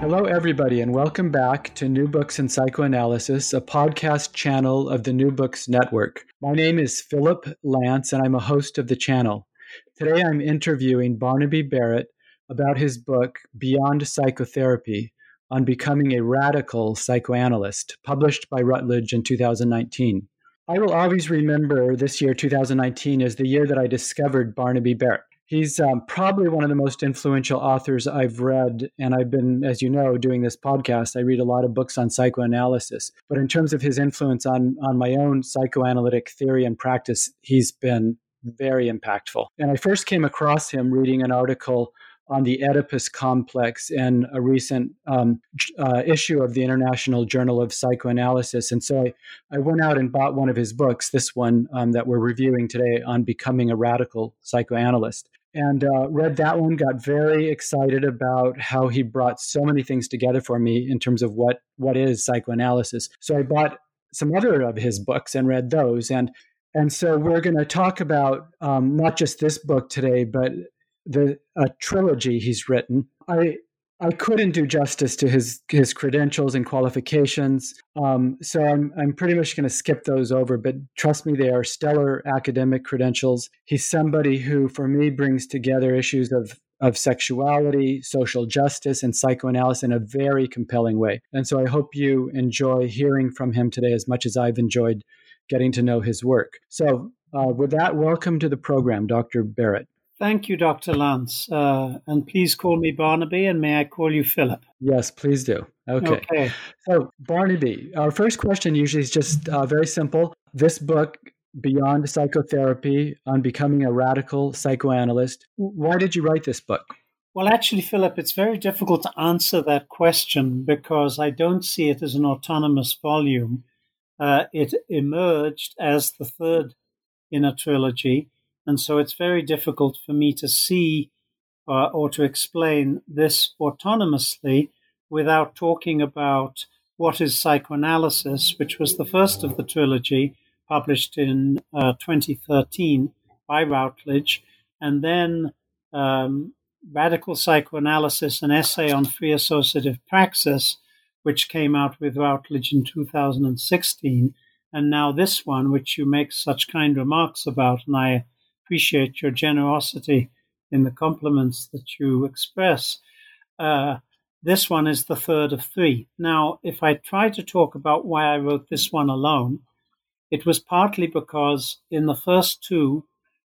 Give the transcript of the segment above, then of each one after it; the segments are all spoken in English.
Hello, everybody, and welcome back to New Books in Psychoanalysis, a podcast channel of the New Books Network. My name is Philip Lance, and I'm a host of the channel. Today, I'm interviewing Barnaby Barratt about his book, Beyond Psychotherapy on Becoming a Radical Psychoanalyst, published by Routledge in 2019. I will always remember this year, 2019, as the year that I discovered Barnaby Barratt. He's um, probably one of the most influential authors I've read. And I've been, as you know, doing this podcast. I read a lot of books on psychoanalysis. But in terms of his influence on, on my own psychoanalytic theory and practice, he's been very impactful. And I first came across him reading an article on the Oedipus complex in a recent um, uh, issue of the International Journal of Psychoanalysis. And so I, I went out and bought one of his books, this one um, that we're reviewing today on becoming a radical psychoanalyst and uh, read that one got very excited about how he brought so many things together for me in terms of what what is psychoanalysis. So i bought some other of his books and read those. And and so we're going to talk about um, not just this book today but the a trilogy he's written. I I couldn't do justice to his his credentials and qualifications, um, so I'm I'm pretty much going to skip those over. But trust me, they are stellar academic credentials. He's somebody who, for me, brings together issues of of sexuality, social justice, and psychoanalysis in a very compelling way. And so I hope you enjoy hearing from him today as much as I've enjoyed getting to know his work. So, uh, with that, welcome to the program, Dr. Barratt. Thank you, Dr. Lance. Uh, and please call me Barnaby, and may I call you Philip? Yes, please do. Okay. okay. So, Barnaby, our first question usually is just uh, very simple. This book, Beyond Psychotherapy on Becoming a Radical Psychoanalyst, why did you write this book? Well, actually, Philip, it's very difficult to answer that question because I don't see it as an autonomous volume. Uh, it emerged as the third in a trilogy and so it's very difficult for me to see uh, or to explain this autonomously without talking about what is psychoanalysis, which was the first of the trilogy published in uh, 2013 by Routledge, and then um, Radical Psychoanalysis, an essay on free associative praxis, which came out with Routledge in 2016, and now this one, which you make such kind remarks about, and I appreciate your generosity in the compliments that you express. Uh, this one is the third of three. Now, if I try to talk about why I wrote this one alone, it was partly because in the first two,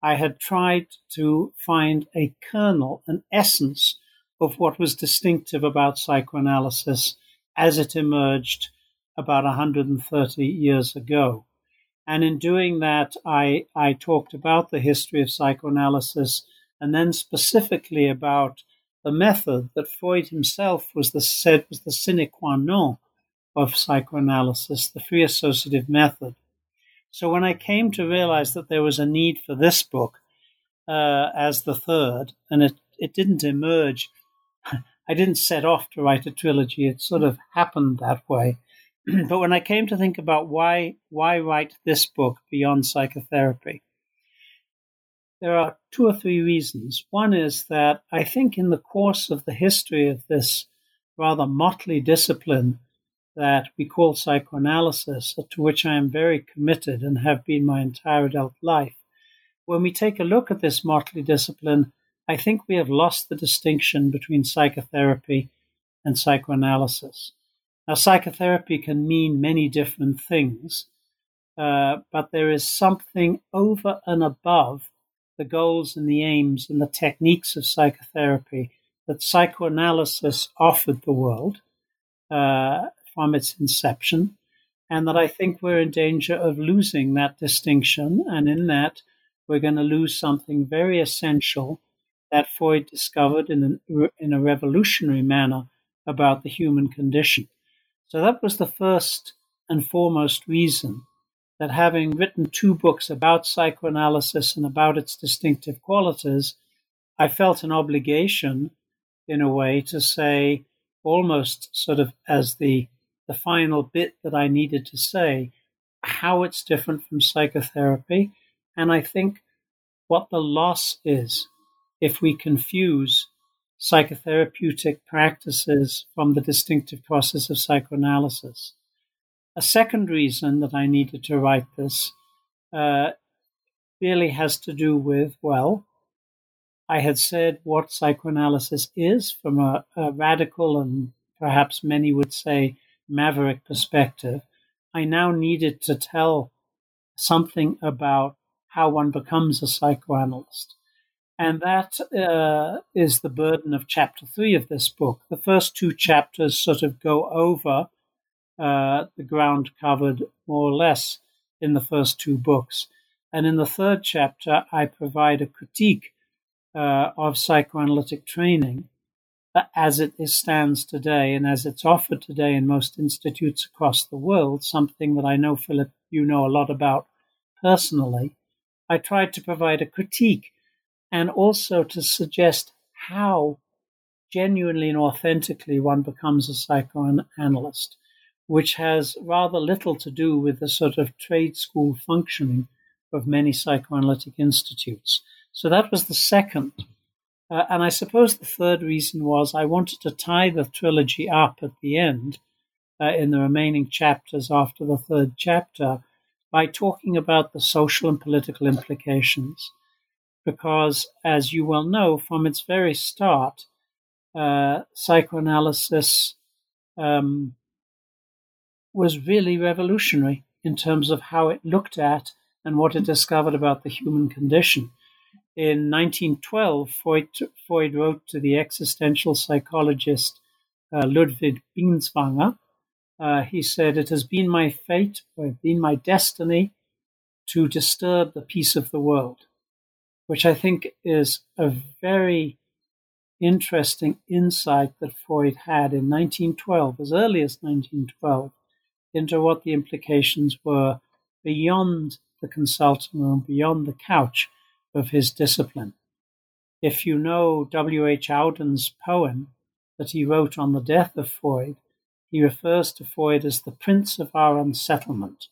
I had tried to find a kernel, an essence of what was distinctive about psychoanalysis as it emerged about 130 years ago. And in doing that, I, I talked about the history of psychoanalysis and then specifically about the method that Freud himself was the, said was the sine qua non of psychoanalysis, the free associative method. So when I came to realize that there was a need for this book uh, as the third, and it, it didn't emerge, I didn't set off to write a trilogy. It sort of happened that way. but when I came to think about why why write this book beyond psychotherapy, there are two or three reasons. One is that I think in the course of the history of this rather motley discipline that we call psychoanalysis, to which I am very committed and have been my entire adult life, when we take a look at this motley discipline, I think we have lost the distinction between psychotherapy and psychoanalysis. Now, psychotherapy can mean many different things, uh, but there is something over and above the goals and the aims and the techniques of psychotherapy that psychoanalysis offered the world uh, from its inception, and that I think we're in danger of losing that distinction. And in that, we're going to lose something very essential that Freud discovered in, an, in a revolutionary manner about the human condition. So that was the first and foremost reason that having written two books about psychoanalysis and about its distinctive qualities, I felt an obligation, in a way, to say, almost sort of as the, the final bit that I needed to say, how it's different from psychotherapy. And I think what the loss is if we confuse psychotherapeutic practices from the distinctive process of psychoanalysis. A second reason that I needed to write this uh, really has to do with, well, I had said what psychoanalysis is from a, a radical and perhaps many would say maverick perspective. I now needed to tell something about how one becomes a psychoanalyst. And that uh, is the burden of chapter three of this book. The first two chapters sort of go over uh, the ground covered more or less in the first two books. And in the third chapter, I provide a critique uh, of psychoanalytic training as it stands today and as it's offered today in most institutes across the world, something that I know, Philip, you know a lot about personally. I tried to provide a critique and also to suggest how genuinely and authentically one becomes a psychoanalyst, which has rather little to do with the sort of trade school functioning of many psychoanalytic institutes. So that was the second. Uh, and I suppose the third reason was I wanted to tie the trilogy up at the end uh, in the remaining chapters after the third chapter by talking about the social and political implications because, as you well know, from its very start, uh, psychoanalysis um, was really revolutionary in terms of how it looked at and what it discovered about the human condition. In 1912, Freud, Freud wrote to the existential psychologist uh, Ludwig Binswanger. Uh, he said, It has been my fate, or been my destiny, to disturb the peace of the world which I think is a very interesting insight that Freud had in 1912, as early as 1912, into what the implications were beyond the consulting room, beyond the couch of his discipline. If you know W.H. Auden's poem that he wrote on the death of Freud, he refers to Freud as the prince of our unsettlement.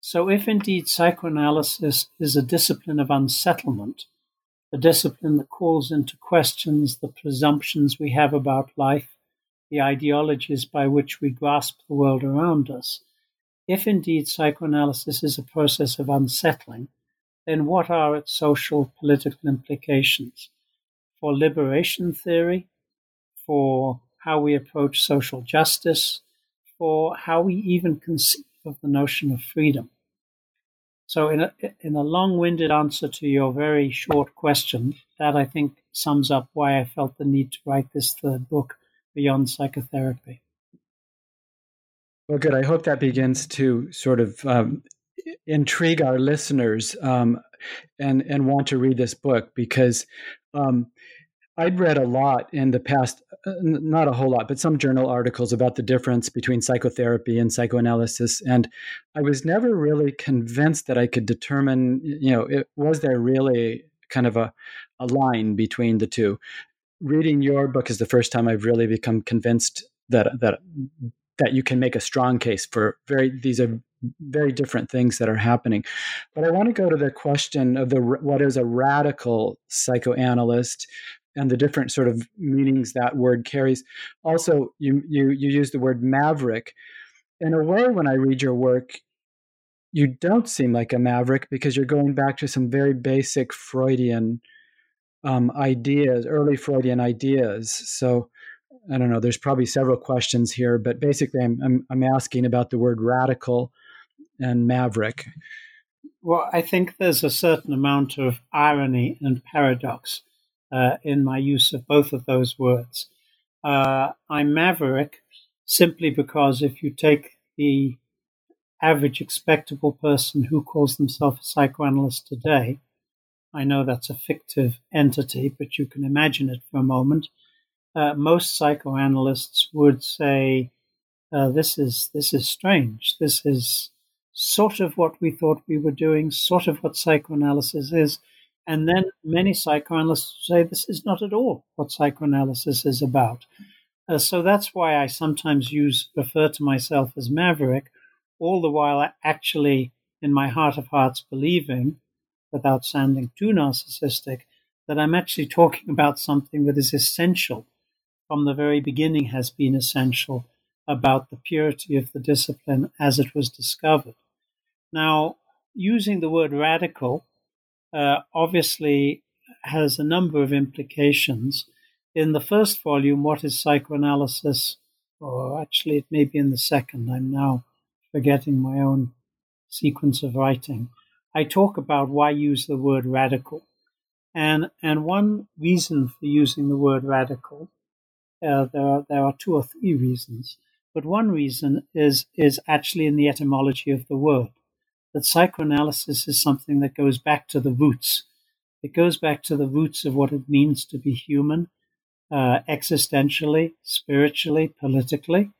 So, if indeed psychoanalysis is a discipline of unsettlement, a discipline that calls into questions the presumptions we have about life, the ideologies by which we grasp the world around us, if indeed psychoanalysis is a process of unsettling, then what are its social political implications for liberation theory, for how we approach social justice, for how we even conceive of the notion of freedom? So, in a, in a long winded answer to your very short question, that I think sums up why I felt the need to write this third book, Beyond Psychotherapy. Well, good. I hope that begins to sort of um, intrigue our listeners um, and and want to read this book because um, I'd read a lot in the past, uh, not a whole lot, but some journal articles about the difference between psychotherapy and psychoanalysis. And I was never really convinced that I could determine, you know, it, was there really kind of a, a line between the two? Reading your book is the first time I've really become convinced that, that, that you can make a strong case for very, these are very different things that are happening. But I want to go to the question of the what is a radical psychoanalyst and the different sort of meanings that word carries. Also, you you you use the word maverick. In a way, when I read your work, you don't seem like a maverick because you're going back to some very basic Freudian um, ideas, early Freudian ideas. So, I don't know. There's probably several questions here, but basically, I'm I'm, I'm asking about the word radical and maverick. Well, I think there's a certain amount of irony and paradox uh, in my use of both of those words. Uh, I'm maverick simply because if you take the average expectable person who calls themselves a psychoanalyst today, I know that's a fictive entity, but you can imagine it for a moment. Uh, most psychoanalysts would say, uh, "This is this is strange. This is sort of what we thought we were doing, sort of what psychoanalysis is." And then many psychoanalysts say this is not at all what psychoanalysis is about. Uh, so that's why I sometimes use refer to myself as maverick, all the while I actually, in my heart of hearts, believing, without sounding too narcissistic, that I'm actually talking about something that is essential from the very beginning has been essential about the purity of the discipline as it was discovered. Now, using the word radical uh, obviously has a number of implications. In the first volume, What is Psychoanalysis? Or actually, it may be in the second. I'm now forgetting my own sequence of writing. I talk about why use the word radical. And, and one reason for using the word radical, uh, there, are, there are two or three reasons, but one reason is, is actually in the etymology of the word psychoanalysis is something that goes back to the roots. It goes back to the roots of what it means to be human, uh, existentially, spiritually, politically.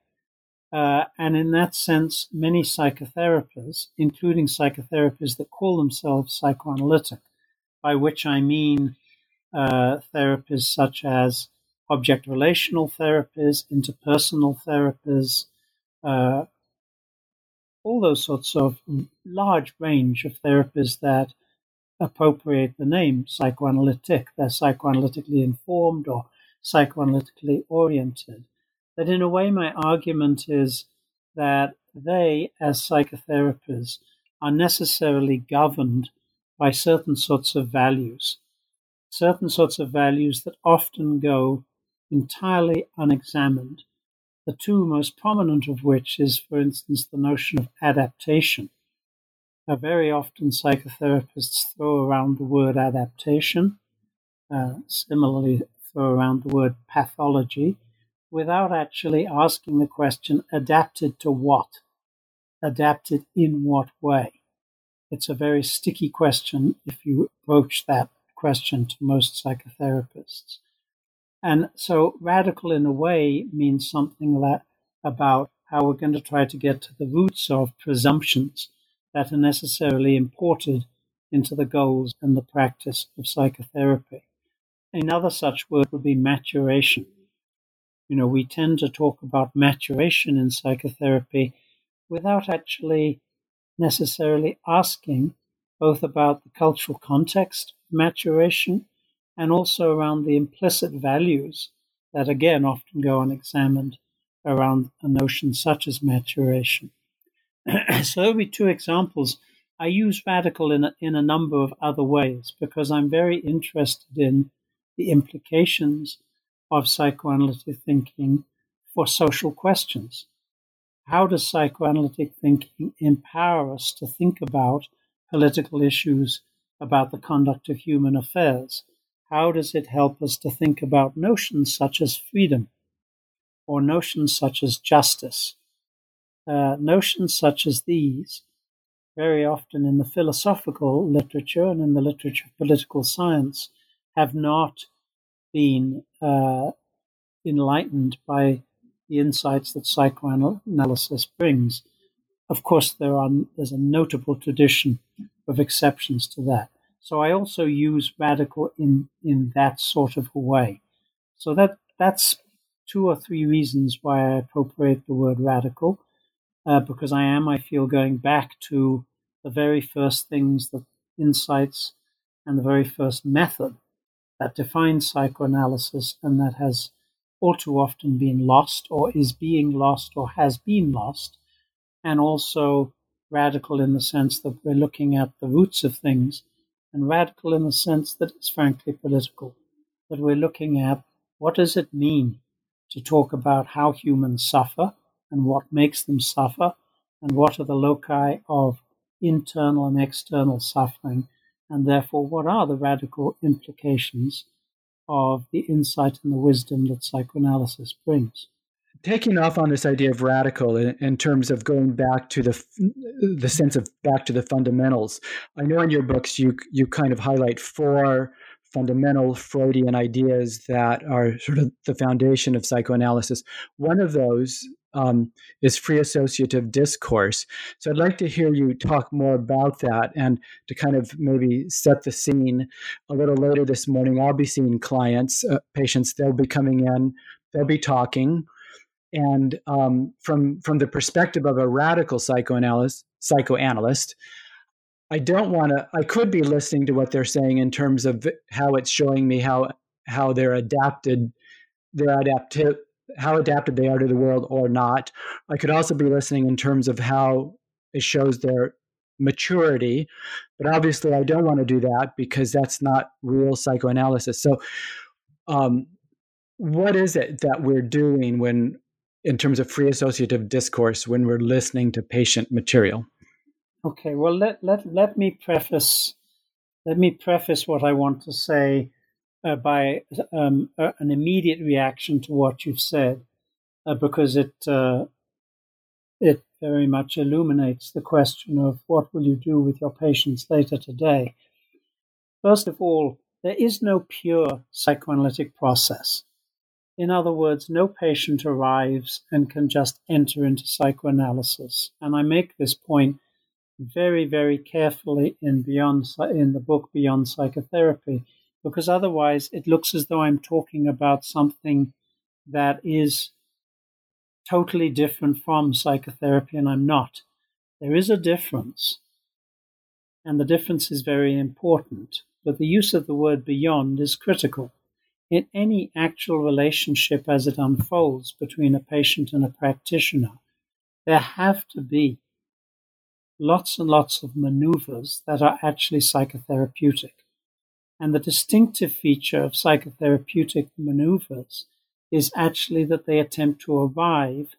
Uh, and in that sense, many psychotherapists, including psychotherapists that call themselves psychoanalytic, by which I mean uh, therapists such as object relational therapists, interpersonal therapists, uh, all those sorts of large range of therapies that appropriate the name psychoanalytic. They're psychoanalytically informed or psychoanalytically oriented. That in a way, my argument is that they, as psychotherapists, are necessarily governed by certain sorts of values, certain sorts of values that often go entirely unexamined the two most prominent of which is, for instance, the notion of adaptation. Now, very often psychotherapists throw around the word adaptation, uh, similarly, throw around the word pathology, without actually asking the question adapted to what? Adapted in what way? It's a very sticky question if you approach that question to most psychotherapists. And so radical in a way means something that about how we're going to try to get to the roots of presumptions that are necessarily imported into the goals and the practice of psychotherapy. Another such word would be maturation. You know, we tend to talk about maturation in psychotherapy without actually necessarily asking both about the cultural context of maturation and also around the implicit values that again often go unexamined around a notion such as maturation. so there'll be two examples. I use radical in a, in a number of other ways because I'm very interested in the implications of psychoanalytic thinking for social questions. How does psychoanalytic thinking empower us to think about political issues, about the conduct of human affairs? How does it help us to think about notions such as freedom or notions such as justice? Uh, notions such as these, very often in the philosophical literature and in the literature of political science, have not been uh, enlightened by the insights that psychoanalysis brings. Of course, there are there's a notable tradition of exceptions to that. So I also use radical in, in that sort of a way. So that that's two or three reasons why I appropriate the word radical, uh, because I am, I feel, going back to the very first things, the insights, and the very first method that defines psychoanalysis and that has all too often been lost or is being lost or has been lost, and also radical in the sense that we're looking at the roots of things and radical in the sense that it's frankly political. That we're looking at what does it mean to talk about how humans suffer and what makes them suffer and what are the loci of internal and external suffering, and therefore what are the radical implications of the insight and the wisdom that psychoanalysis brings. Taking off on this idea of radical in, in, terms of going back to the the sense of back to the fundamentals, I know in your books you you kind of highlight four fundamental Freudian ideas that are sort of the foundation of psychoanalysis. One of those um, is free associative discourse. So I'd like to hear you talk more about that and to kind of maybe set the scene. A little later this morning, I'll be seeing clients, uh, patients. They'll be coming in, they'll be talking, and um, from from the perspective of a radical psychoanalyst, psychoanalyst. I don't want to. I could be listening to what they're saying in terms of how it's showing me how how they're adapted, their adaptive how adapted they are to the world or not. I could also be listening in terms of how it shows their maturity, but obviously I don't want to do that because that's not real psychoanalysis. So, um, what is it that we're doing when, in terms of free associative discourse, when we're listening to patient material? Okay, well let let let me preface let me preface what I want to say uh, by um, an immediate reaction to what you've said, uh, because it uh, it very much illuminates the question of what will you do with your patients later today. First of all, there is no pure psychoanalytic process. In other words, no patient arrives and can just enter into psychoanalysis. And I make this point very, very carefully in beyond in the book Beyond Psychotherapy because otherwise it looks as though I'm talking about something that is totally different from psychotherapy, and I'm not. There is a difference, and the difference is very important, but the use of the word beyond is critical. In any actual relationship as it unfolds between a patient and a practitioner, there have to be lots and lots of maneuvers that are actually psychotherapeutic. And the distinctive feature of psychotherapeutic maneuvers is actually that they attempt to arrive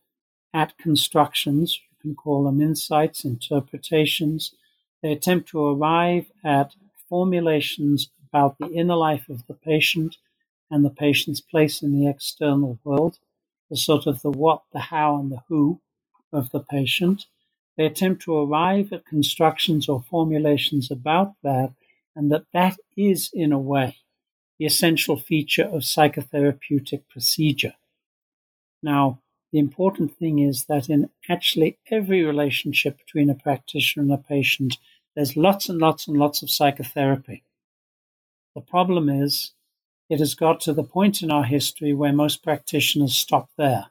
at constructions, you can call them insights, interpretations. They attempt to arrive at formulations about the inner life of the patient and the patient's place in the external world, the sort of the what, the how, and the who of the patient. They attempt to arrive at constructions or formulations about that and that that is, in a way, the essential feature of psychotherapeutic procedure. Now, the important thing is that in actually every relationship between a practitioner and a patient, there's lots and lots and lots of psychotherapy. The problem is, it has got to the point in our history where most practitioners stop there.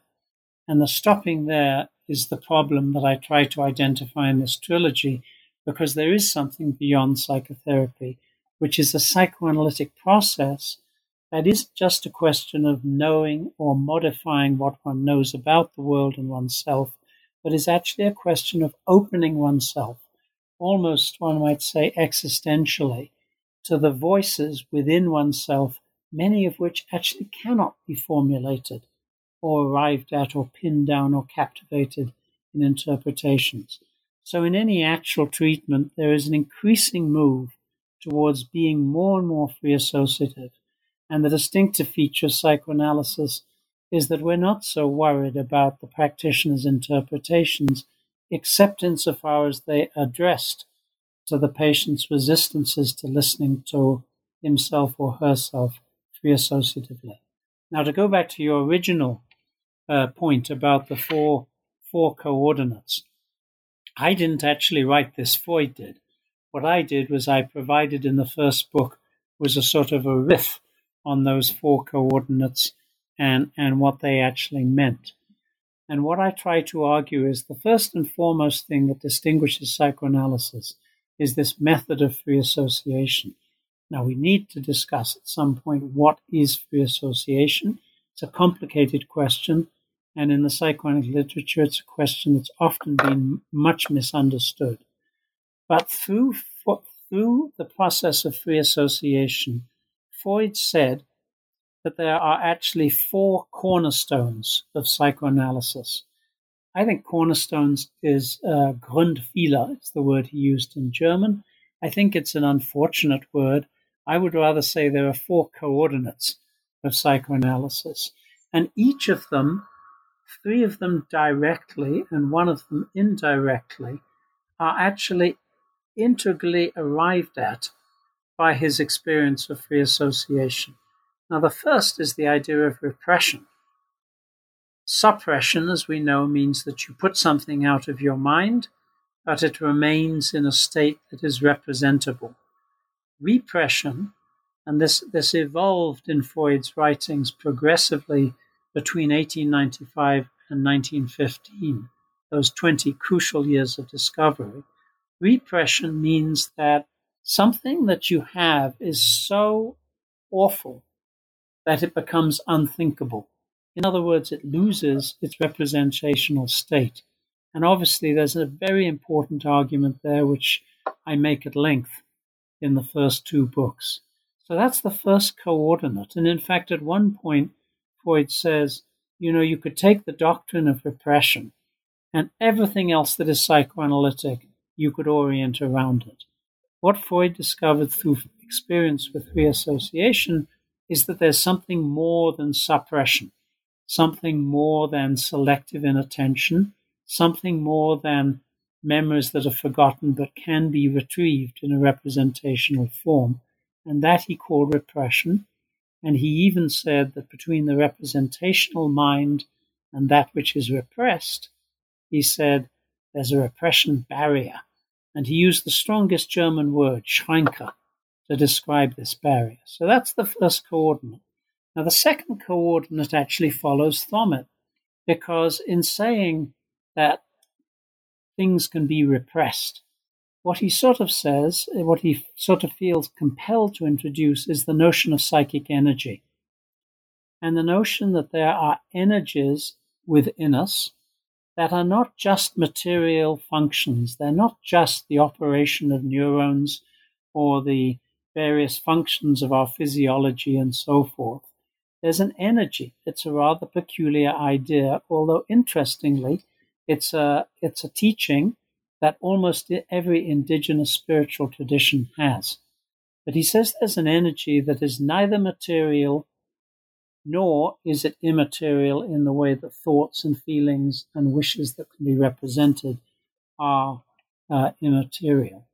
And the stopping there is the problem that I try to identify in this trilogy because there is something beyond psychotherapy, which is a psychoanalytic process that isn't just a question of knowing or modifying what one knows about the world and oneself, but is actually a question of opening oneself, almost one might say existentially, to the voices within oneself, many of which actually cannot be formulated or arrived at or pinned down or captivated in interpretations. So, in any actual treatment, there is an increasing move towards being more and more free associative. And the distinctive feature of psychoanalysis is that we're not so worried about the practitioner's interpretations, except insofar as they addressed to the patient's resistances to listening to himself or herself free associatively. Now, to go back to your original uh, point about the four four coordinates, I didn't actually write this, Freud did. What I did was I provided in the first book was a sort of a riff on those four coordinates and, and what they actually meant. And what I try to argue is the first and foremost thing that distinguishes psychoanalysis is this method of free association. Now, we need to discuss at some point what is free association. It's a complicated question. And in the psychoanalytic literature, it's a question that's often been much misunderstood. But through, through the process of free association, Freud said that there are actually four cornerstones of psychoanalysis. I think cornerstones is uh, Grundpfeiler, it's the word he used in German. I think it's an unfortunate word. I would rather say there are four coordinates of psychoanalysis. And each of them, three of them directly and one of them indirectly, are actually integrally arrived at by his experience of free association. Now, the first is the idea of repression. Suppression, as we know, means that you put something out of your mind, but it remains in a state that is representable. Repression, and this, this evolved in Freud's writings progressively between 1895 and 1915, those 20 crucial years of discovery. Repression means that something that you have is so awful that it becomes unthinkable. In other words, it loses its representational state. And obviously, there's a very important argument there, which I make at length in the first two books. So that's the first coordinate. And in fact, at one point, Freud says, you know, you could take the doctrine of repression and everything else that is psychoanalytic, you could orient around it. What Freud discovered through experience with reassociation is that there's something more than suppression, something more than selective inattention, something more than memories that are forgotten but can be retrieved in a representational form. And that he called repression. And he even said that between the representational mind and that which is repressed, he said there's a repression barrier. And he used the strongest German word, Schranke, to describe this barrier. So that's the first coordinate. Now, the second coordinate actually follows Thomet, because in saying that things can be repressed, what he sort of says, eh, what he sort of feels compelled to introduce, is the notion of psychic energy. And the notion that there are energies within us that are not just material functions, they're not just the operation of neurons or the various functions of our physiology and so forth. There's an energy. It's a rather peculiar idea, although interestingly, it's a, it's a teaching that almost every indigenous spiritual tradition has. But he says there's an energy that is neither material nor is it immaterial in the way that thoughts and feelings and wishes that can be represented are uh, immaterial.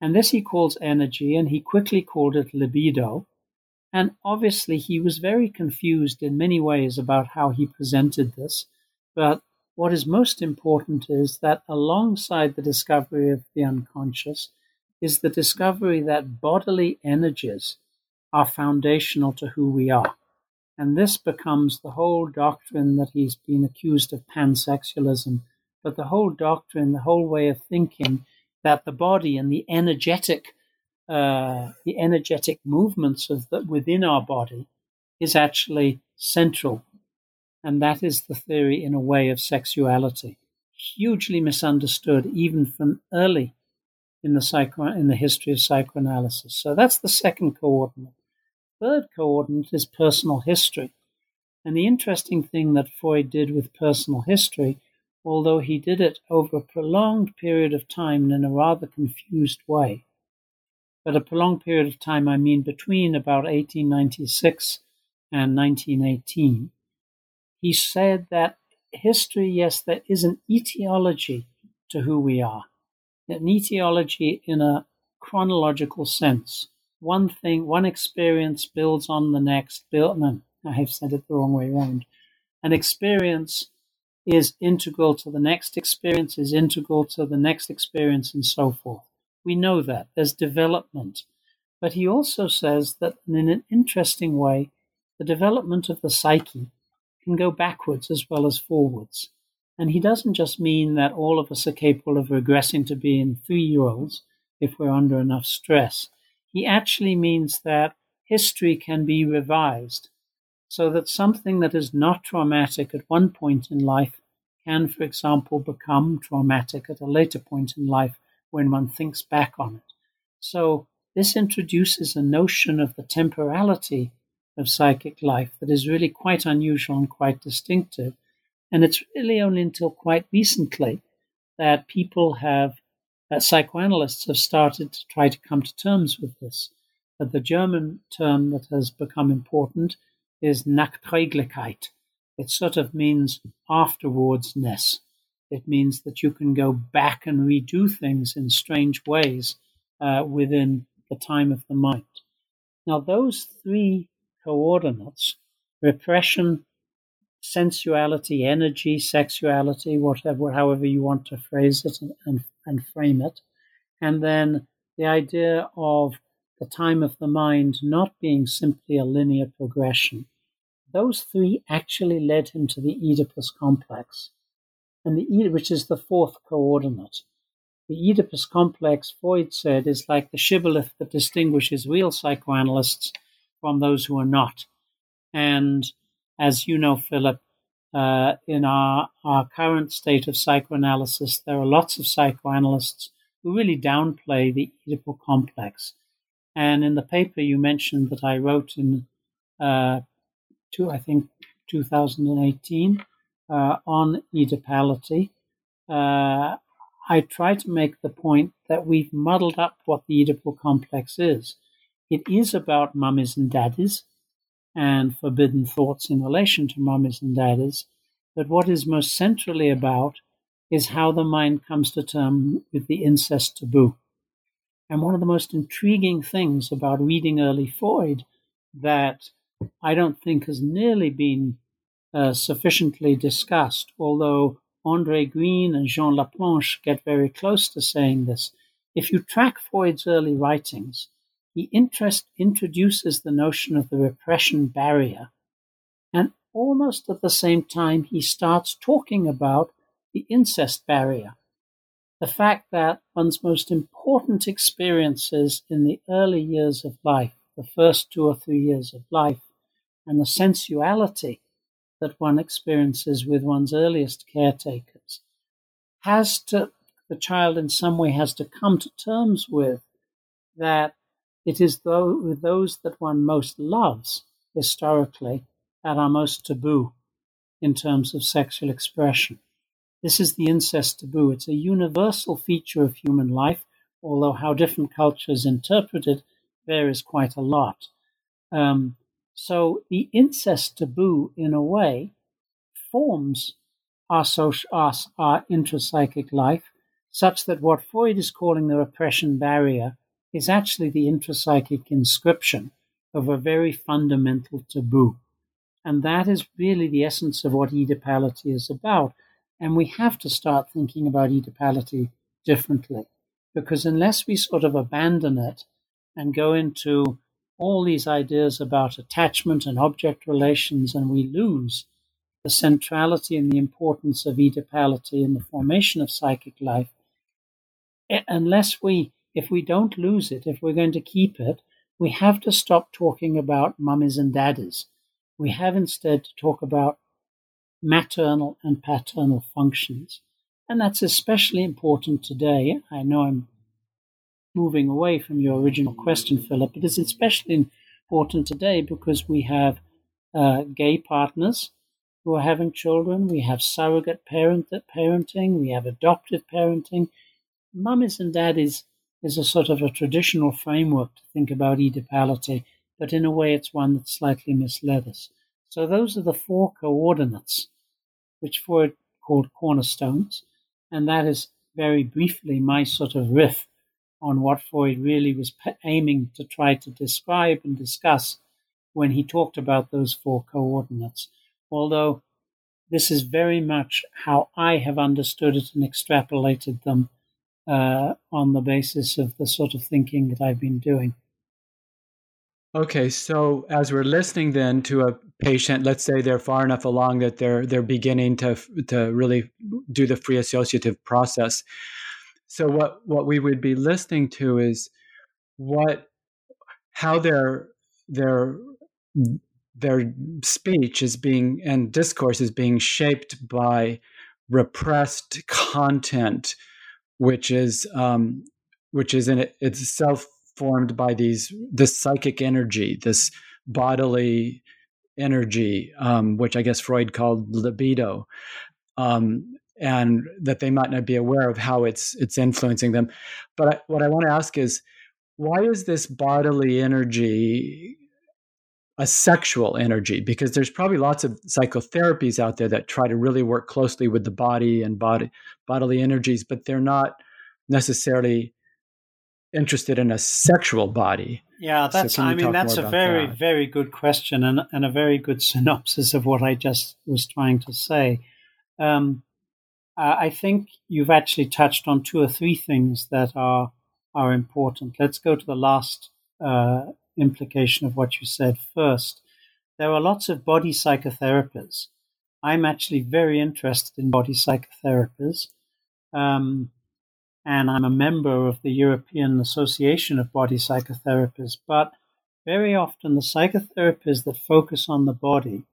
And this he calls energy, and he quickly called it libido. And obviously, he was very confused in many ways about how he presented this. But what is most important is that alongside the discovery of the unconscious is the discovery that bodily energies are foundational to who we are. And this becomes the whole doctrine that he's been accused of pansexualism. But the whole doctrine, the whole way of thinking that the body and the energetic uh, the energetic movements of the, within our body is actually central, and that is the theory in a way of sexuality, hugely misunderstood even from early in the psycho in the history of psychoanalysis. So that's the second coordinate. Third coordinate is personal history, and the interesting thing that Freud did with personal history although he did it over a prolonged period of time in a rather confused way. But a prolonged period of time, I mean between about 1896 and 1918. He said that history, yes, there is an etiology to who we are, an etiology in a chronological sense. One thing, one experience builds on the next. Build, no, I have said it the wrong way around. An experience is integral to the next experience, is integral to the next experience, and so forth. We know that. There's development. But he also says that in an interesting way, the development of the psyche can go backwards as well as forwards. And he doesn't just mean that all of us are capable of regressing to being three year olds if we're under enough stress. He actually means that history can be revised so that something that is not traumatic at one point in life can, for example, become traumatic at a later point in life when one thinks back on it. So, this introduces a notion of the temporality of psychic life that is really quite unusual and quite distinctive. And it's really only until quite recently that people have, that psychoanalysts have started to try to come to terms with this. That the German term that has become important is Nachträglichkeit. It sort of means afterwardsness. It means that you can go back and redo things in strange ways uh, within the time of the mind. Now, those three coordinates repression, sensuality, energy, sexuality, whatever, however you want to phrase it and, and, and frame it. And then the idea of the time of the mind not being simply a linear progression. Those three actually led him to the Oedipus complex, and the which is the fourth coordinate. The Oedipus complex, Freud said, is like the shibboleth that distinguishes real psychoanalysts from those who are not. And as you know, Philip, uh, in our, our current state of psychoanalysis, there are lots of psychoanalysts who really downplay the Oedipal complex. And in the paper you mentioned that I wrote in, uh, two, I think, 2018 uh, on Oedipality, uh, I try to make the point that we've muddled up what the Oedipal complex is. It is about mummies and daddies and forbidden thoughts in relation to mummies and daddies, but what is most centrally about is how the mind comes to terms with the incest taboo. And one of the most intriguing things about reading early Freud that I don't think has nearly been uh, sufficiently discussed, although Andre Green and Jean Laplanche get very close to saying this. If you track Freud's early writings, he interest, introduces the notion of the repression barrier. And almost at the same time, he starts talking about the incest barrier. The fact that one's most important experiences in the early years of life, the first two or three years of life, and the sensuality that one experiences with one's earliest caretakers, has to, the child in some way has to come to terms with that it is with those that one most loves historically that are most taboo in terms of sexual expression. This is the incest taboo. It's a universal feature of human life, although how different cultures interpret it varies quite a lot. Um, so the incest taboo, in a way, forms our, social, our, our intrapsychic life, such that what Freud is calling the repression barrier is actually the intrapsychic inscription of a very fundamental taboo. And that is really the essence of what Oedipality is about. And we have to start thinking about Oedipality differently. Because unless we sort of abandon it and go into all these ideas about attachment and object relations, and we lose the centrality and the importance of Oedipality in the formation of psychic life, eh, unless we if we don't lose it, if we're going to keep it, we have to stop talking about mummies and daddies. We have instead to talk about maternal and paternal functions. And that's especially important today. I know I'm moving away from your original question, Philip, but it's especially important today because we have uh, gay partners who are having children, we have surrogate parent parenting, we have adoptive parenting. Mummies and daddies is a sort of a traditional framework to think about Oedipality, but in a way it's one that slightly misled us. So those are the four coordinates, which Freud called cornerstones, and that is very briefly my sort of riff on what Freud really was aiming to try to describe and discuss when he talked about those four coordinates. Although this is very much how I have understood it and extrapolated them uh, on the basis of the sort of thinking that I've been doing. Okay, so as we're listening then to a patient, let's say they're far enough along that they're they're beginning to to really do the free associative process. So what what we would be listening to is what how their their their speech is being and discourse is being shaped by repressed content which is um, which is in it, itself formed by these this psychic energy, this bodily energy, um, which I guess Freud called libido, um, and that they might not be aware of how it's it's influencing them. But I, what I want to ask is, why is this bodily energy a sexual energy? Because there's probably lots of psychotherapies out there that try to really work closely with the body and body bodily energies, but they're not necessarily interested in a sexual body. Yeah, that's. So I mean, that's a very, that? very good question and and a very good synopsis of what I just was trying to say. Um, I think you've actually touched on two or three things that are are important. Let's go to the last uh, implication of what you said first. There are lots of body psychotherapies. I'm actually very interested in body psychotherapies. Um, and I'm a member of the European Association of Body Psychotherapists. But very often, the psychotherapists that focus on the body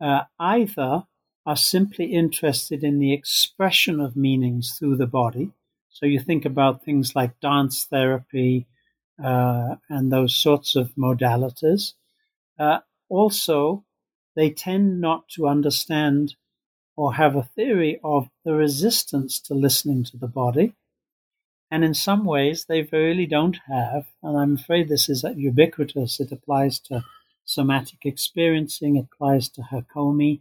uh, either are simply interested in the expression of meanings through the body. So you think about things like dance therapy uh, and those sorts of modalities. Uh, also, they tend not to understand or have a theory of the resistance to listening to the body. And in some ways, they really don't have, and I'm afraid this is ubiquitous. It applies to somatic experiencing, it applies to Hakomi,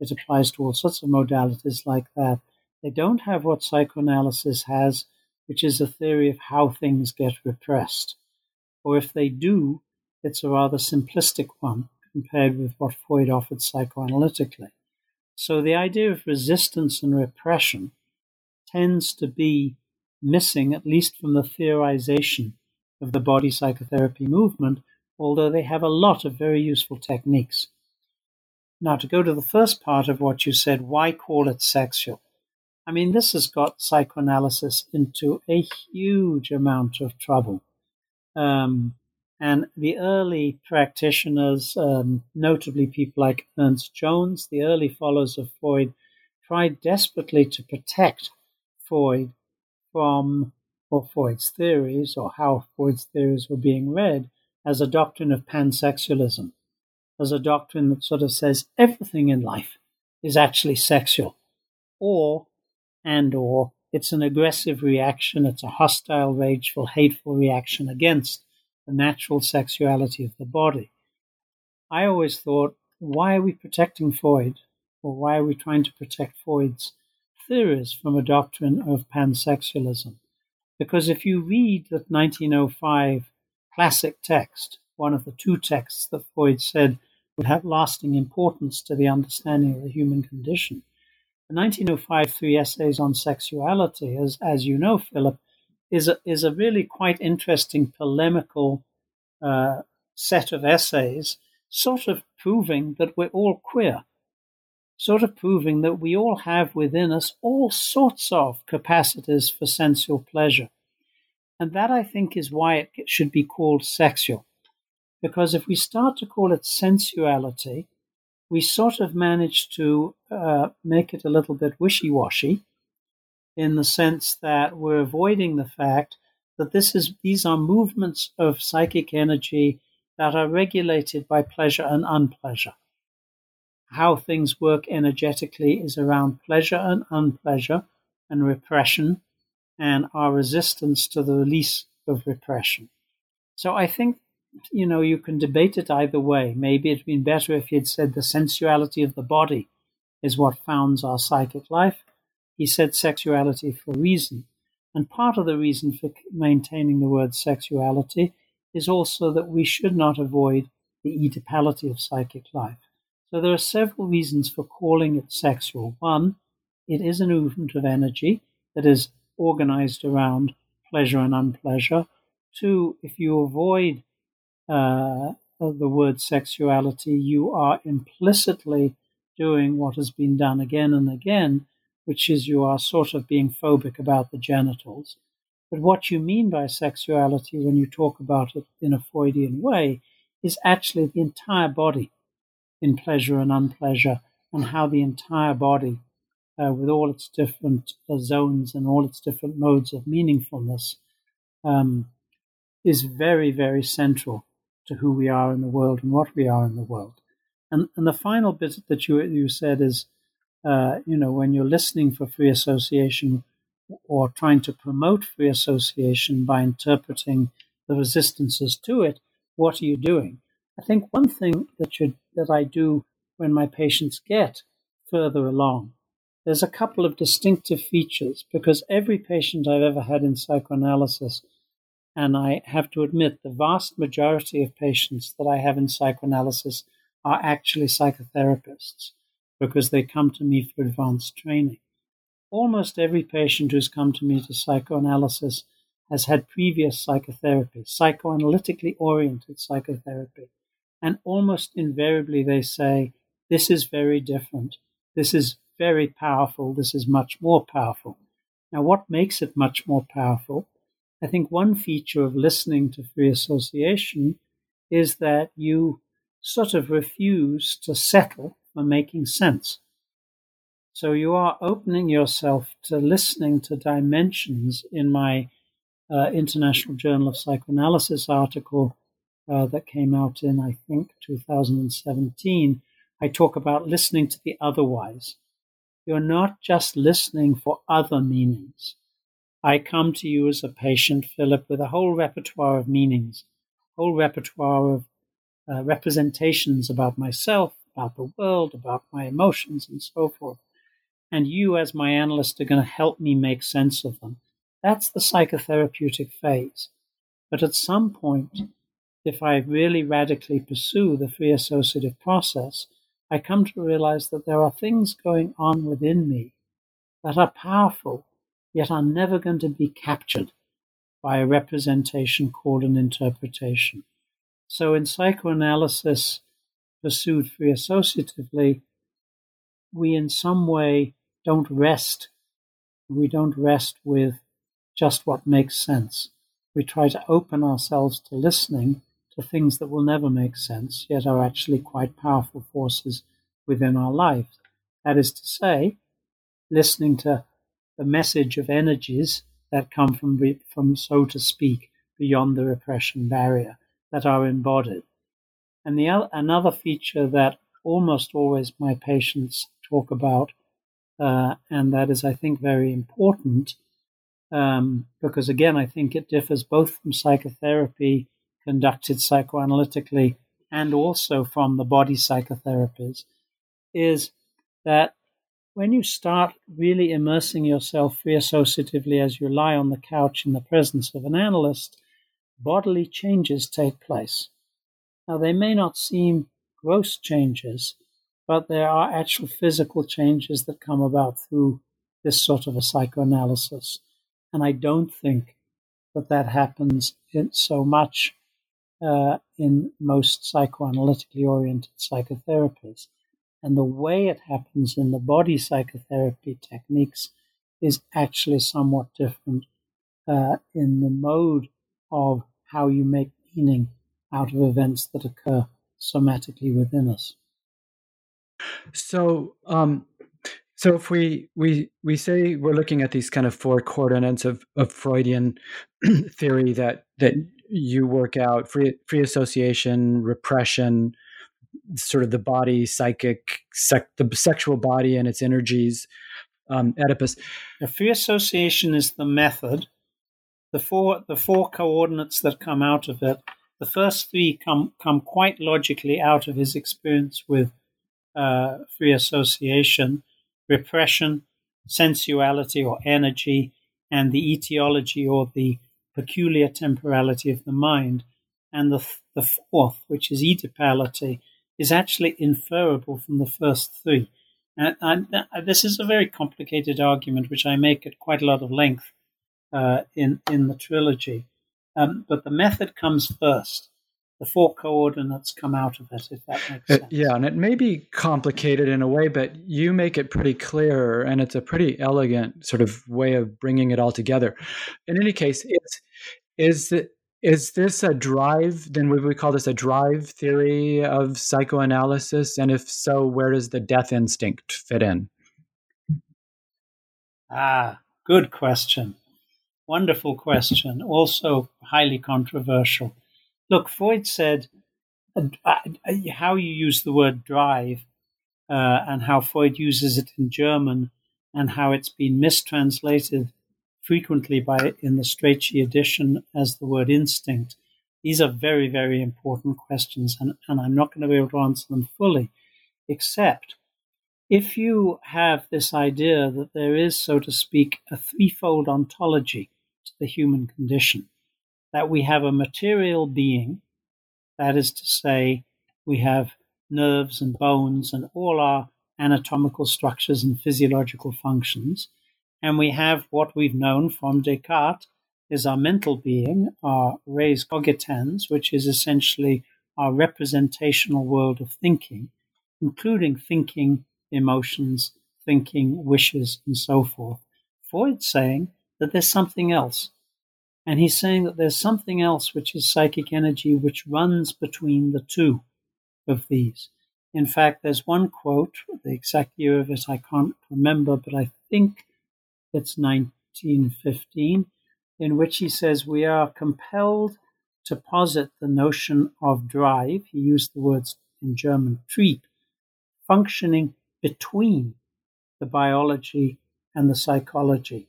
it applies to all sorts of modalities like that. They don't have what psychoanalysis has, which is a theory of how things get repressed. Or if they do, it's a rather simplistic one compared with what Freud offered psychoanalytically. So the idea of resistance and repression tends to be missing, at least from the theorization of the body psychotherapy movement, although they have a lot of very useful techniques. Now, to go to the first part of what you said, why call it sexual? I mean, this has got psychoanalysis into a huge amount of trouble. Um, and the early practitioners, um, notably people like Ernest Jones, the early followers of Freud, tried desperately to protect Freud from or Freud's theories or how Freud's theories were being read as a doctrine of pansexualism, as a doctrine that sort of says everything in life is actually sexual, or and or it's an aggressive reaction, it's a hostile, rageful, hateful reaction against the natural sexuality of the body. I always thought, why are we protecting Freud? Or why are we trying to protect Freud's theories from a doctrine of pansexualism? Because if you read the 1905 classic text, one of the two texts that Freud said would have lasting importance to the understanding of the human condition, the 1905 Three Essays on Sexuality, as, as you know, Philip, is a, is a really quite interesting polemical uh, set of essays, sort of proving that we're all queer, sort of proving that we all have within us all sorts of capacities for sensual pleasure. And that, I think, is why it should be called sexual. Because if we start to call it sensuality, we sort of manage to uh, make it a little bit wishy washy in the sense that we're avoiding the fact that this is these are movements of psychic energy that are regulated by pleasure and unpleasure. How things work energetically is around pleasure and unpleasure and repression and our resistance to the release of repression. So I think you know you can debate it either way. Maybe it'd been better if he'd said the sensuality of the body is what founds our psychic life he said sexuality for reason. And part of the reason for maintaining the word sexuality is also that we should not avoid the Oedipality of psychic life. So there are several reasons for calling it sexual. One, it is a movement of energy that is organized around pleasure and unpleasure. Two, if you avoid uh, the word sexuality, you are implicitly doing what has been done again and again, which is you are sort of being phobic about the genitals. But what you mean by sexuality when you talk about it in a Freudian way is actually the entire body in pleasure and unpleasure, and how the entire body, uh, with all its different uh, zones and all its different modes of meaningfulness, um, is very, very central to who we are in the world and what we are in the world. And, and the final bit that you, you said is, uh, you know, when you're listening for free association or trying to promote free association by interpreting the resistances to it, what are you doing? I think one thing that you, that I do when my patients get further along, there's a couple of distinctive features because every patient I've ever had in psychoanalysis, and I have to admit the vast majority of patients that I have in psychoanalysis are actually psychotherapists because they come to me for advanced training. Almost every patient who's come to me to psychoanalysis has had previous psychotherapy, psychoanalytically oriented psychotherapy. And almost invariably they say, This is very different. This is very powerful. This is much more powerful. Now, what makes it much more powerful? I think one feature of listening to free association is that you sort of refuse to settle for making sense. So you are opening yourself to listening to dimensions in my uh, International Journal of Psychoanalysis article uh, that came out in, I think, 2017. I talk about listening to the otherwise. You're not just listening for other meanings. I come to you as a patient, Philip, with a whole repertoire of meanings, whole repertoire of uh, representations about myself, about the world, about my emotions, and so forth. And you, as my analyst, are going to help me make sense of them. That's the psychotherapeutic phase. But at some point, if I really radically pursue the free associative process, I come to realize that there are things going on within me that are powerful, yet are never going to be captured by a representation called an interpretation. So in psychoanalysis pursued free associatively, we in some way don't rest. We don't rest with just what makes sense. We try to open ourselves to listening to things that will never make sense, yet are actually quite powerful forces within our lives. That is to say, listening to the message of energies that come from, from so to speak, beyond the repression barrier that are embodied. And the other, another feature that almost always my patients talk about, uh, and that is, I think, very important, um, because again, I think it differs both from psychotherapy conducted psychoanalytically and also from the body psychotherapies, is that when you start really immersing yourself free associatively as you lie on the couch in the presence of an analyst, bodily changes take place. Now, they may not seem gross changes, but there are actual physical changes that come about through this sort of a psychoanalysis. And I don't think that that happens so much uh, in most psychoanalytically oriented psychotherapies. And the way it happens in the body psychotherapy techniques is actually somewhat different uh, in the mode of how you make meaning out of events that occur somatically within us. So, um, so if we we we say we're looking at these kind of four coordinates of, of Freudian theory that that you work out free free association, repression, sort of the body, psychic, sec, the sexual body and its energies, um, Oedipus. A free association is the method the four the four coordinates that come out of it, the first three come come quite logically out of his experience with uh, free association, repression, sensuality or energy, and the etiology or the peculiar temporality of the mind. And the, the fourth, which is oedipality, is actually inferable from the first three. And, and, and this is a very complicated argument, which I make at quite a lot of length uh, in in the trilogy. Um, but the method comes first. The four coordinates come out of it, if that makes uh, sense. yeah, and it may be complicated in a way, but you make it pretty clear, and it's a pretty elegant sort of way of bringing it all together. In any case, it's is it is this a drive? Then would we call this a drive theory of psychoanalysis? And if so, where does the death instinct fit in? Ah, good question. Wonderful question, also highly controversial. Look, Freud said uh, how you use the word drive uh, and how Freud uses it in German and how it's been mistranslated frequently by in the Strachey edition as the word instinct. These are very, very important questions, and, and I'm not going to be able to answer them fully, except if you have this idea that there is, so to speak, a threefold ontology to the human condition, that we have a material being, that is to say, we have nerves and bones and all our anatomical structures and physiological functions. And we have what we've known from Descartes is our mental being, our res cogitans, which is essentially our representational world of thinking, including thinking, emotions, thinking, wishes, and so forth. Freud's saying that there's something else. And he's saying that there's something else which is psychic energy which runs between the two of these. In fact, there's one quote, the exact year of it I can't remember, but I think it's 1915, in which he says, We are compelled to posit the notion of drive, he used the words in German, Trieb, functioning between the biology and the psychology.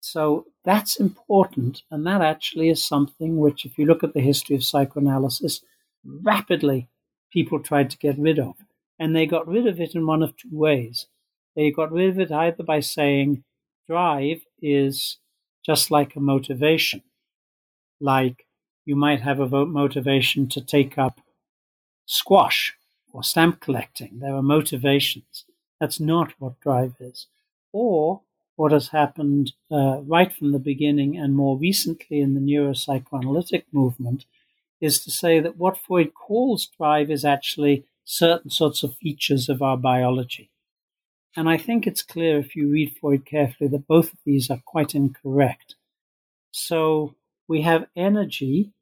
So that's important, and that actually is something which, if you look at the history of psychoanalysis, rapidly people tried to get rid of. And they got rid of it in one of two ways. They got rid of it either by saying drive is just like a motivation, like you might have a motivation to take up squash or stamp collecting. There are motivations. That's not what drive is. Or what has happened uh, right from the beginning and more recently in the neuropsychoanalytic movement is to say that what Freud calls drive is actually certain sorts of features of our biology. And I think it's clear if you read Freud carefully that both of these are quite incorrect. So we have energy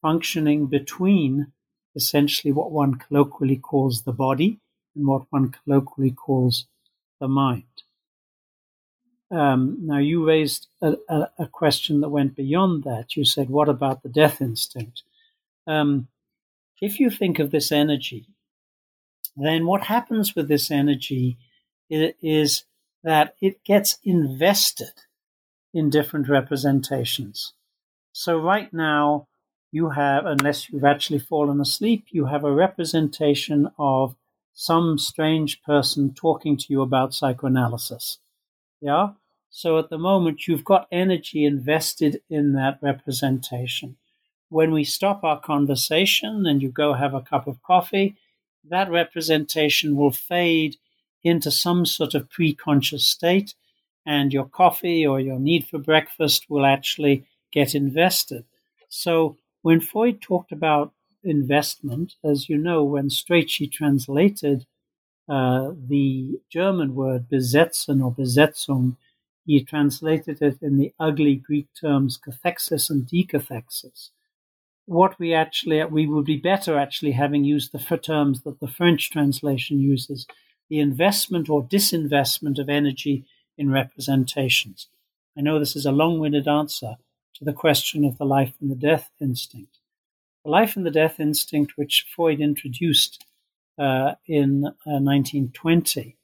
functioning between essentially what one colloquially calls the body and what one colloquially calls the mind. Um, now, you raised a, a, a, question that went beyond that. You said, What about the death instinct? Um, if you think of this energy, then what happens with this energy is that it gets invested in different representations. So, right now, you have, unless you've actually fallen asleep, you have a representation of some strange person talking to you about psychoanalysis. Yeah? So, at the moment, you've got energy invested in that representation when we stop our conversation and you go have a cup of coffee, that representation will fade into some sort of pre-conscious state, and your coffee or your need for breakfast will actually get invested. So when Freud talked about investment, as you know, when Strachey translated uh, the German word besetzen or besetzung, he translated it in the ugly Greek terms cathexis and decathexis what we actually we would be better actually having used the terms that the French translation uses: the investment or disinvestment of energy in representations. I know this is a long-winded answer to the question of the life and the death instinct. The life and the death instinct, which Freud introduced uh, in uh, 1920,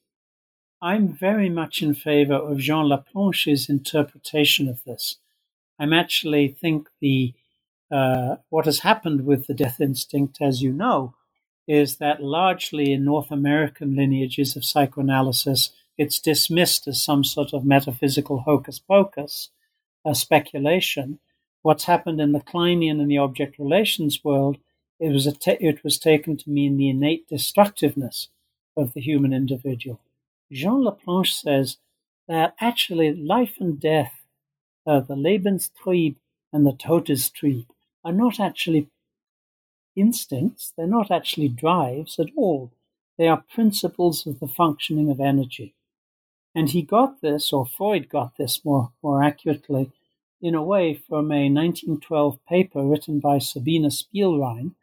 I'm very much in favor of Jean Laplanche's interpretation of this. I'm actually think the uh, what has happened with the death instinct, as you know, is that largely in North American lineages of psychoanalysis, it's dismissed as some sort of metaphysical hocus pocus, a speculation. What's happened in the Kleinian and the object relations world, it was, it was taken to mean the innate destructiveness of the human individual. Jean Laplanche says that actually life and death, uh, the Lebenstrieb and the Todestrieb, are not actually instincts, they're not actually drives at all. They are principles of the functioning of energy. And he got this, or Freud got this more, more accurately, in a way from a 1912 paper written by Sabine Spielrein,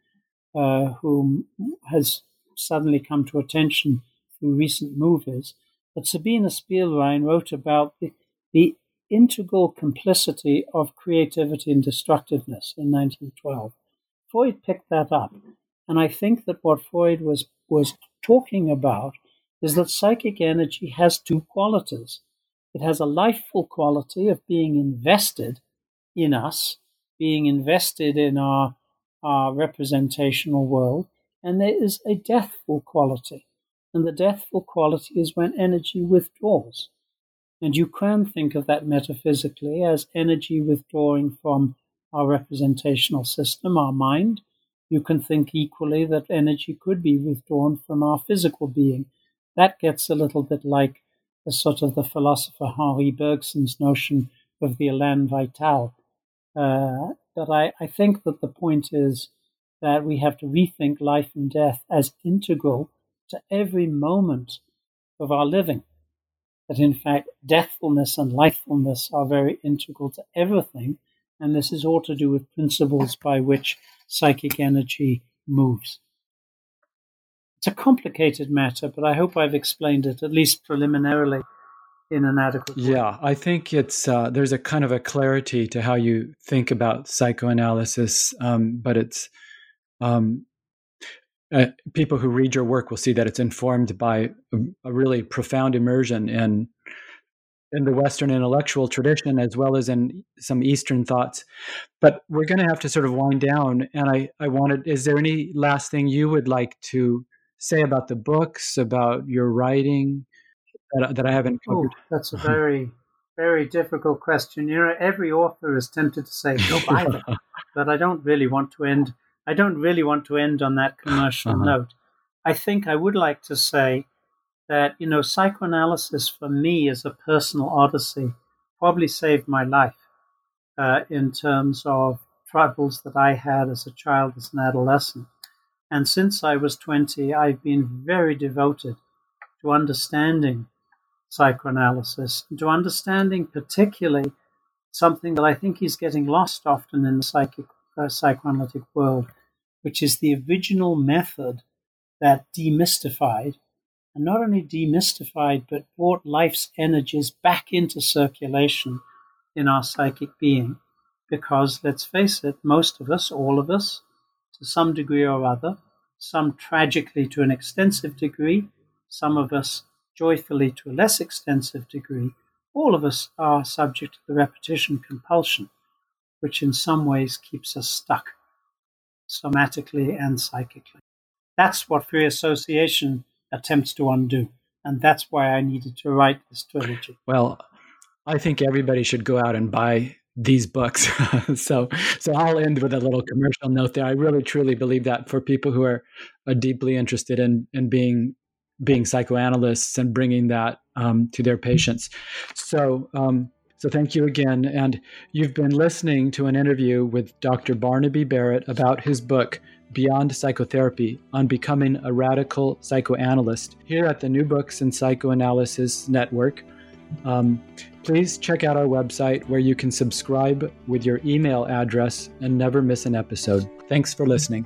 uh, whom has suddenly come to attention through recent movies. But Sabine Spielrein wrote about the, the integral complicity of creativity and destructiveness in 1912. Freud picked that up And I think that what Freud was, was talking about is that psychic energy has two qualities. It has a lifeful quality of being invested in us, being invested in our, our representational world, and there is a deathful quality. And the deathful quality is when energy withdraws. And you can think of that metaphysically as energy withdrawing from our representational system, our mind. You can think equally that energy could be withdrawn from our physical being. That gets a little bit like the sort of the philosopher Henri Bergson's notion of the elan vital. Uh, but I, I think that the point is that we have to rethink life and death as integral to every moment of our living. That in fact, deathfulness and lifefulness are very integral to everything. And this is all to do with principles by which psychic energy moves. It's a complicated matter, but I hope I've explained it, at least preliminarily, in an adequate way. Yeah, I think it's uh, there's a kind of a clarity to how you think about psychoanalysis, um, but it's um, uh, people who read your work will see that it's informed by a, a, really profound immersion in in the Western intellectual tradition as well as in some Eastern thoughts. But we're going to have to sort of wind down. And I, I wanted, is there any last thing you would like to say about the books, about your writing that, that I haven't covered? Oh, that's a very, very difficult question. You know, every author is tempted to say, go buy them. but I don't really want to end I don't really want to end on that commercial uh-huh. note. I think I would like to say that, you know, psychoanalysis for me as a personal odyssey probably saved my life uh, in terms of troubles that I had as a child, as an adolescent. And since I was 20, I've been very devoted to understanding psychoanalysis, to understanding particularly something that I think is getting lost often in the psychic, uh, psychoanalytic world, which is the original method that demystified, and not only demystified, but brought life's energies back into circulation in our psychic being. Because let's face it, most of us, all of us, to some degree or other, some tragically to an extensive degree, some of us joyfully to a less extensive degree, all of us are subject to the repetition compulsion, which in some ways keeps us stuck somatically and psychically. That's what free association attempts to undo. And that's why I needed to write this trilogy. Well, I think everybody should go out and buy these books. so, so I'll end with a little commercial note there. I really truly believe that for people who are, are deeply interested in in being being psychoanalysts and bringing that um, to their patients. So, um, so thank you again. And you've been listening to an interview with Dr. Barnaby Barratt about his book, Beyond Psychotherapy on Becoming a Radical Psychoanalyst, here at the New Books in Psychoanalysis Network. Um, please check out our website where you can subscribe with your email address and never miss an episode. Thanks for listening.